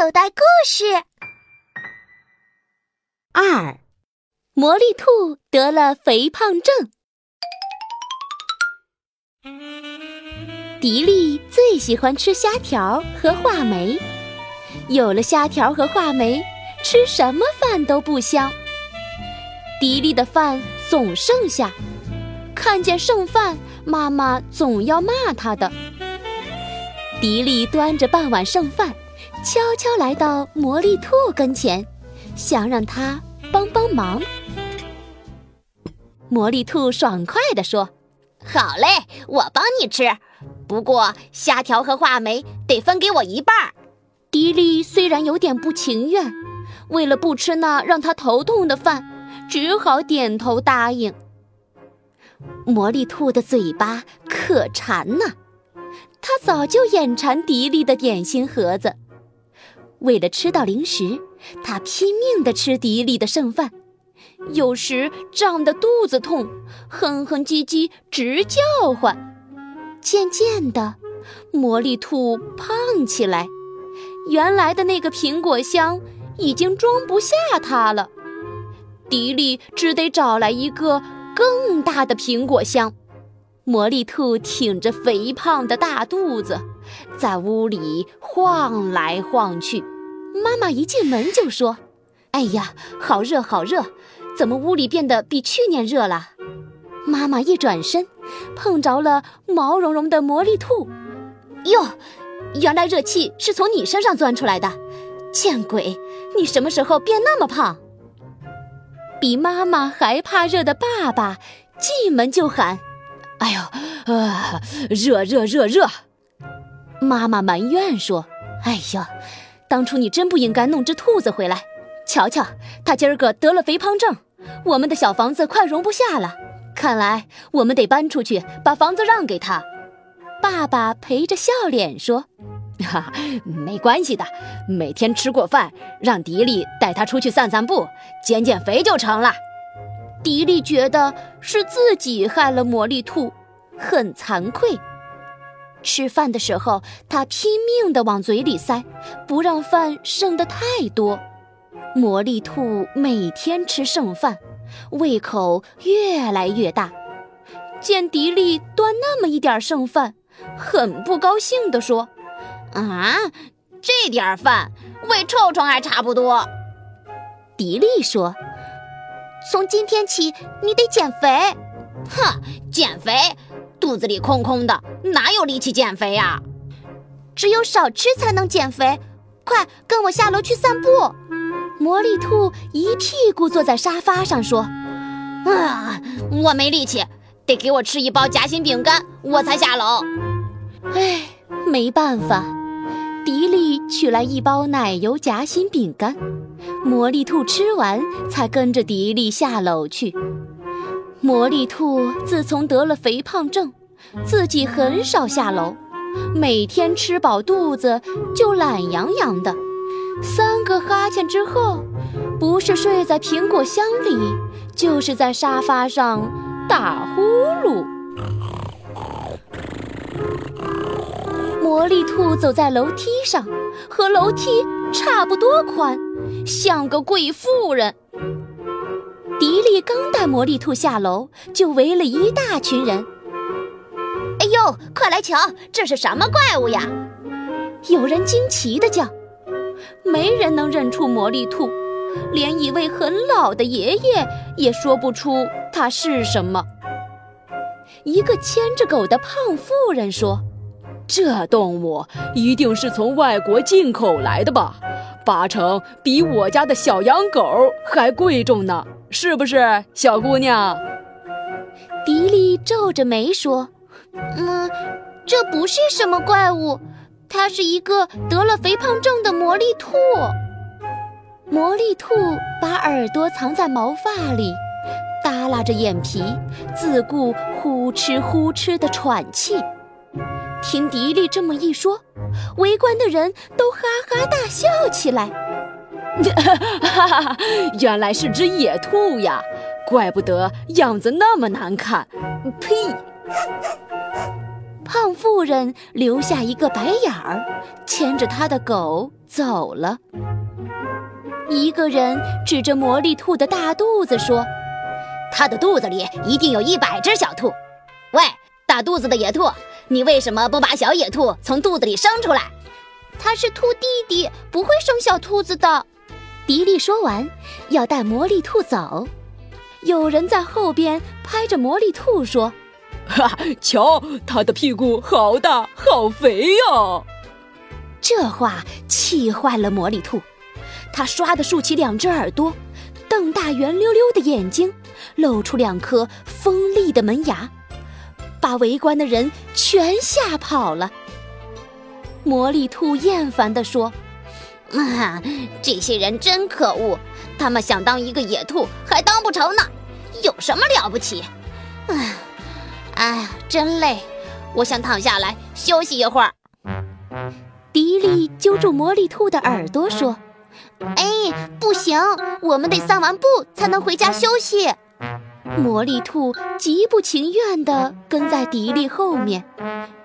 口袋故事二：魔力兔得了肥胖症。迪丽最喜欢吃虾条和话梅，有了虾条和话梅，吃什么饭都不香。迪丽的饭总剩下，看见剩饭，妈妈总要骂她的。迪丽端着半碗剩饭，悄悄来到魔力兔跟前，想让他帮帮忙。魔力兔爽快地说：“好嘞，我帮你吃。不过虾条和话梅得分给我一半。”迪丽虽然有点不情愿，为了不吃那让他头痛的饭，只好点头答应。魔力兔的嘴巴可馋呢。他早就眼馋迪丽的点心盒子，为了吃到零食，他拼命地吃迪丽的剩饭，有时胀得肚子痛，哼哼唧唧直叫唤。渐渐的，魔力兔胖起来，原来的那个苹果箱已经装不下它了，迪丽只得找来一个更大的苹果箱。魔力兔挺着肥胖的大肚子，在屋里晃来晃去。妈妈一进门就说：“哎呀，好热，好热！怎么屋里变得比去年热了？”妈妈一转身，碰着了毛茸茸的魔力兔。哟，原来热气是从你身上钻出来的！见鬼，你什么时候变那么胖？比妈妈还怕热的爸爸进门就喊。哎呦，啊，热热热热！妈妈埋怨说：“哎呀，当初你真不应该弄只兔子回来。瞧瞧，它今儿个得了肥胖症，我们的小房子快容不下了。看来我们得搬出去，把房子让给他。”爸爸陪着笑脸说：“哈，没关系的，每天吃过饭，让迪丽带他出去散散步，减减肥就成了。”迪丽觉得是自己害了魔力兔，很惭愧。吃饭的时候，他拼命地往嘴里塞，不让饭剩得太多。魔力兔每天吃剩饭，胃口越来越大。见迪丽端那么一点剩饭，很不高兴地说：“啊，这点饭，喂臭虫还差不多。”迪丽说。从今天起，你得减肥。哼，减肥？肚子里空空的，哪有力气减肥呀？只有少吃才能减肥。快跟我下楼去散步。魔力兔一屁股坐在沙发上说：“啊，我没力气，得给我吃一包夹心饼干，我才下楼。”哎，没办法，迪丽取来一包奶油夹心饼干。魔力兔吃完，才跟着迪丽下楼去。魔力兔自从得了肥胖症，自己很少下楼，每天吃饱肚子就懒洋洋的。三个哈欠之后，不是睡在苹果箱里，就是在沙发上打呼噜。魔力兔走在楼梯上，和楼梯差不多宽。像个贵妇人。迪丽刚带魔力兔下楼，就围了一大群人。哎呦，快来瞧，这是什么怪物呀？有人惊奇地叫。没人能认出魔力兔，连一位很老的爷爷也说不出它是什么。一个牵着狗的胖妇人说：“这动物一定是从外国进口来的吧？”八成比我家的小洋狗还贵重呢，是不是，小姑娘？迪丽皱着眉说：“嗯，这不是什么怪物，它是一个得了肥胖症的魔力兔。”魔力兔把耳朵藏在毛发里，耷拉着眼皮，自顾呼哧呼哧的喘气。听迪丽这么一说，围观的人都哈哈大笑起来。哈哈，原来是只野兔呀，怪不得样子那么难看。呸！胖妇人留下一个白眼儿，牵着他的狗走了。一个人指着魔力兔的大肚子说：“它的肚子里一定有一百只小兔。喂，大肚子的野兔，你为什么不把小野兔从肚子里生出来？”它是兔弟弟，不会生小兔子的。迪丽说完，要带魔力兔走。有人在后边拍着魔力兔说：“哈，瞧，它的屁股好大，好肥呀！”这话气坏了魔力兔，它唰的竖起两只耳朵，瞪大圆溜溜的眼睛，露出两颗锋利的门牙，把围观的人全吓跑了。魔力兔厌烦地说：“啊，这些人真可恶！他们想当一个野兔，还当不成呢。有什么了不起？唉，哎呀，真累，我想躺下来休息一会儿。”迪丽揪住魔力兔的耳朵说：“哎，不行，我们得散完步才能回家休息。”魔力兔极不情愿地跟在迪丽后面。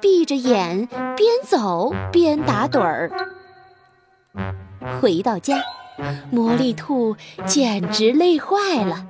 闭着眼，边走边打盹儿。回到家，魔力兔简直累坏了。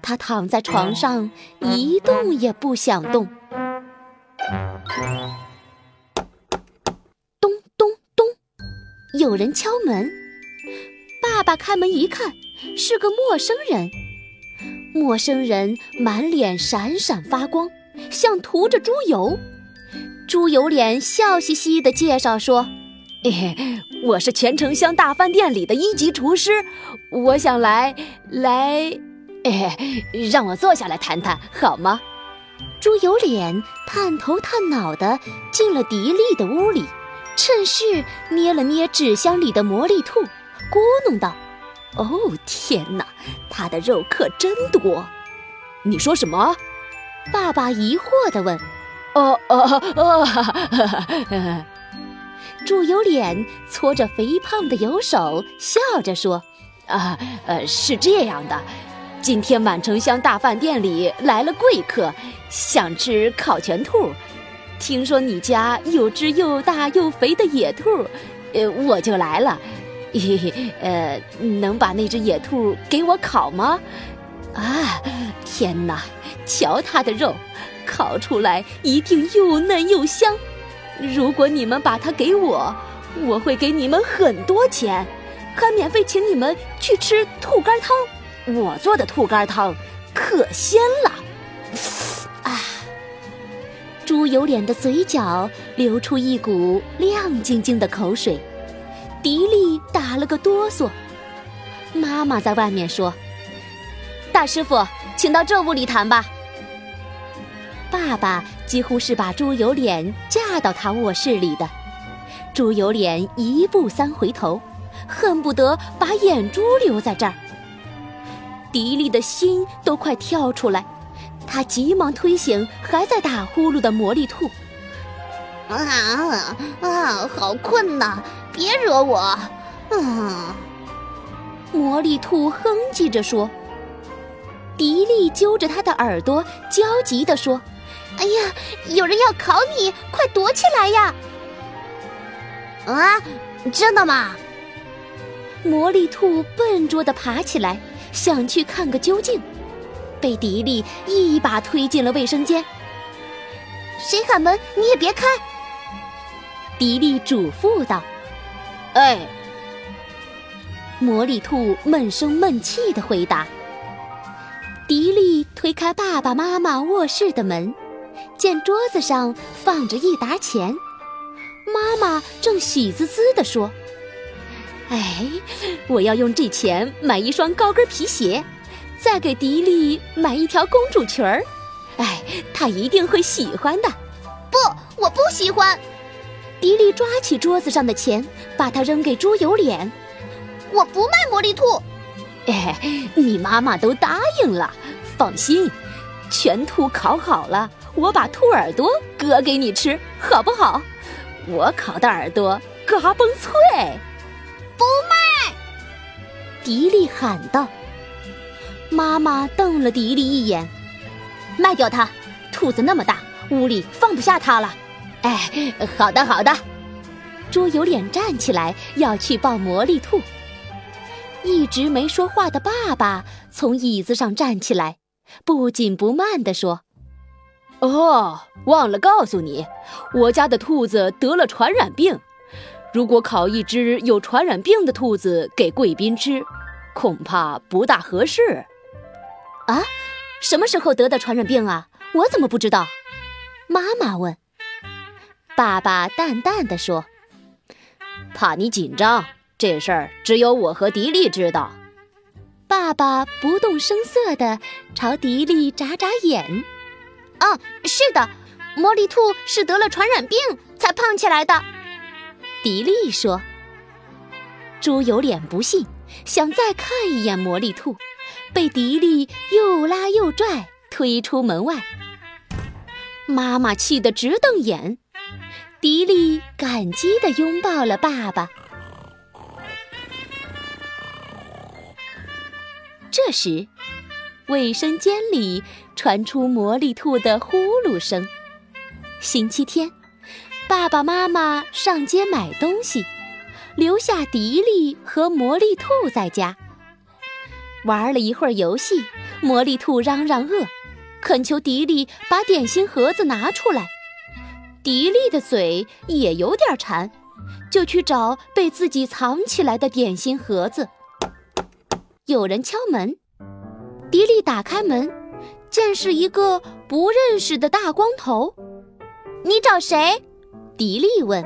它躺在床上一动也不想动。咚咚咚，有人敲门。爸爸开门一看，是个陌生人。陌生人满脸闪闪发光，像涂着猪油。猪油脸笑嘻嘻地介绍说：“嘿 嘿我是钱城乡大饭店里的一级厨师，我想来来，让我坐下来谈谈好吗？”猪油脸探头探脑地进了迪丽的屋里，趁势捏了捏纸箱里的魔力兔，咕哝道：“哦，天哪，它的肉可真多！”你说什么？爸爸疑惑地问。哦哦哦！猪油脸搓着肥胖的油手，笑着说：“啊，呃，是这样的，今天满城乡大饭店里来了贵客，想吃烤全兔。听说你家有只又大又肥的野兔，呃，我就来了。嘿嘿，呃，能把那只野兔给我烤吗？啊，天哪，瞧它的肉！”烤出来一定又嫩又香。如果你们把它给我，我会给你们很多钱，还免费请你们去吃兔肝汤。我做的兔肝汤可鲜了。啊！猪油脸的嘴角流出一股亮晶晶的口水，迪丽打了个哆嗦。妈妈在外面说：“大师傅，请到这屋里谈吧。”爸爸几乎是把猪油脸架到他卧室里的，猪油脸一步三回头，恨不得把眼珠留在这儿。迪丽的心都快跳出来，他急忙推醒还在打呼噜的魔力兔。啊啊，好困呐！别惹我。嗯，魔力兔哼唧着说。迪丽揪着他的耳朵，焦急地说。哎呀，有人要考你，快躲起来呀！啊，真的吗？魔力兔笨拙地爬起来，想去看个究竟，被迪丽一把推进了卫生间。谁喊门，你也别开！迪丽嘱咐道。哎，魔力兔闷声闷气的回答。迪丽推开爸爸妈妈卧室的门。见桌子上放着一沓钱，妈妈正喜滋滋地说：“哎，我要用这钱买一双高跟皮鞋，再给迪丽买一条公主裙儿。哎，她一定会喜欢的。”“不，我不喜欢。”迪丽抓起桌子上的钱，把它扔给猪油脸。“我不卖魔力兔。”“哎，你妈妈都答应了，放心，全兔烤好了。”我把兔耳朵割给你吃，好不好？我烤的耳朵嘎嘣脆。不卖！迪丽喊道。妈妈瞪了迪丽一眼，卖掉它。兔子那么大，屋里放不下它了。哎，好的好的。猪有脸站起来要去抱魔力兔，一直没说话的爸爸从椅子上站起来，不紧不慢地说：“哦，忘了告诉你，我家的兔子得了传染病。如果烤一只有传染病的兔子给贵宾吃，恐怕不大合适。”啊，什么时候得的传染病啊？我怎么不知道？妈妈问。爸爸淡淡的说。怕你紧张，这事儿只有我和迪丽知道。爸爸不动声色地朝迪丽眨眨眼。嗯，是的，魔力兔是得了传染病才胖起来的。迪丽说。猪有脸不信，想再看一眼魔力兔，被迪丽又拉又拽，推出门外。妈妈气得直瞪眼。迪丽感激地拥抱了爸爸。这时，卫生间里传出魔力兔的呼噜声。星期天，爸爸妈妈上街买东西，留下迪丽和魔力兔在家。玩了一会儿游戏，魔力兔嚷嚷饿，恳求迪丽把点心盒子拿出来。迪丽的嘴也有点馋，就去找被自己藏起来的点心盒子。有人敲门，迪丽打开门，见是一个不认识的大光头。你找谁？迪丽问。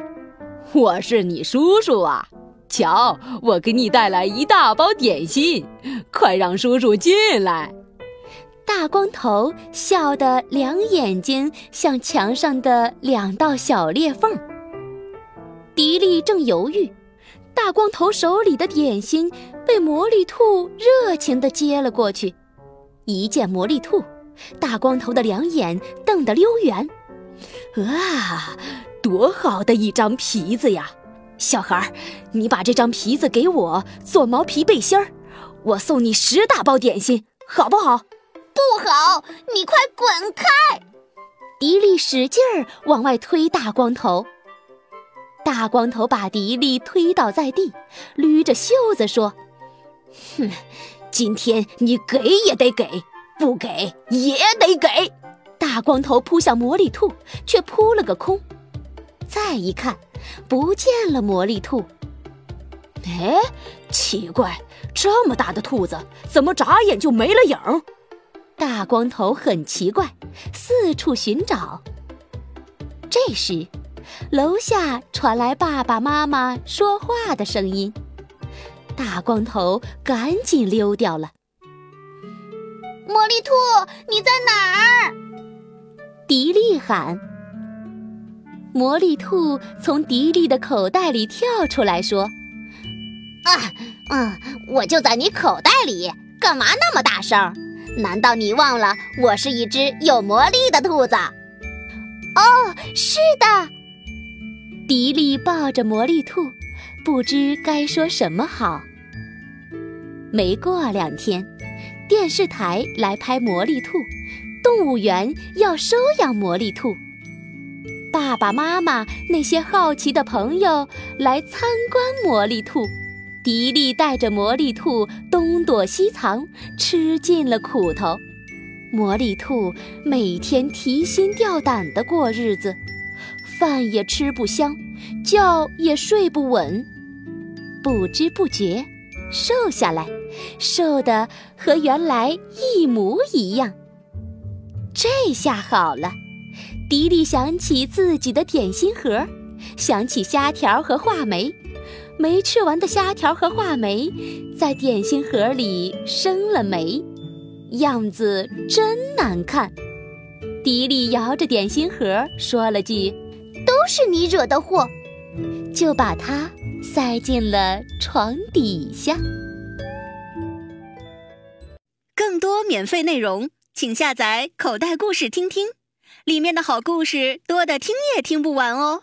我是你叔叔啊，瞧，我给你带来一大包点心，快让叔叔进来。大光头笑得两眼睛像墙上的两道小裂缝。迪丽正犹豫，大光头手里的点心被魔力兔热情地接了过去。一见魔力兔，大光头的两眼瞪得溜圆。啊，多好的一张皮子呀！小孩儿，你把这张皮子给我做毛皮背心儿，我送你十大包点心，好不好？不好！你快滚开！迪丽使劲儿往外推大光头，大光头把迪丽推倒在地，捋着袖子说：“哼，今天你给也得给，不给也得给。”大光头扑向魔力兔，却扑了个空。再一看，不见了魔力兔。哎，奇怪，这么大的兔子，怎么眨眼就没了影儿？大光头很奇怪，四处寻找。这时，楼下传来爸爸妈妈说话的声音。大光头赶紧溜掉了。魔力兔，你在哪儿？迪丽喊。魔力兔从迪丽的口袋里跳出来说：“啊，嗯，我就在你口袋里，干嘛那么大声？”难道你忘了我是一只有魔力的兔子？哦，是的。迪丽抱着魔力兔，不知该说什么好。没过两天，电视台来拍魔力兔，动物园要收养魔力兔。爸爸妈妈那些好奇的朋友来参观魔力兔。迪丽带着魔力兔东躲西藏，吃尽了苦头。魔力兔每天提心吊胆地过日子，饭也吃不香，觉也睡不稳。不知不觉，瘦下来，瘦的和原来一模一样。这下好了，迪丽想起自己的点心盒，想起虾条和话梅。没吃完的虾条和话梅，在点心盒里生了霉，样子真难看。迪丽摇着点心盒说了句：“都是你惹的祸。”就把它塞进了床底下。更多免费内容，请下载口袋故事听听，里面的好故事多的听也听不完哦。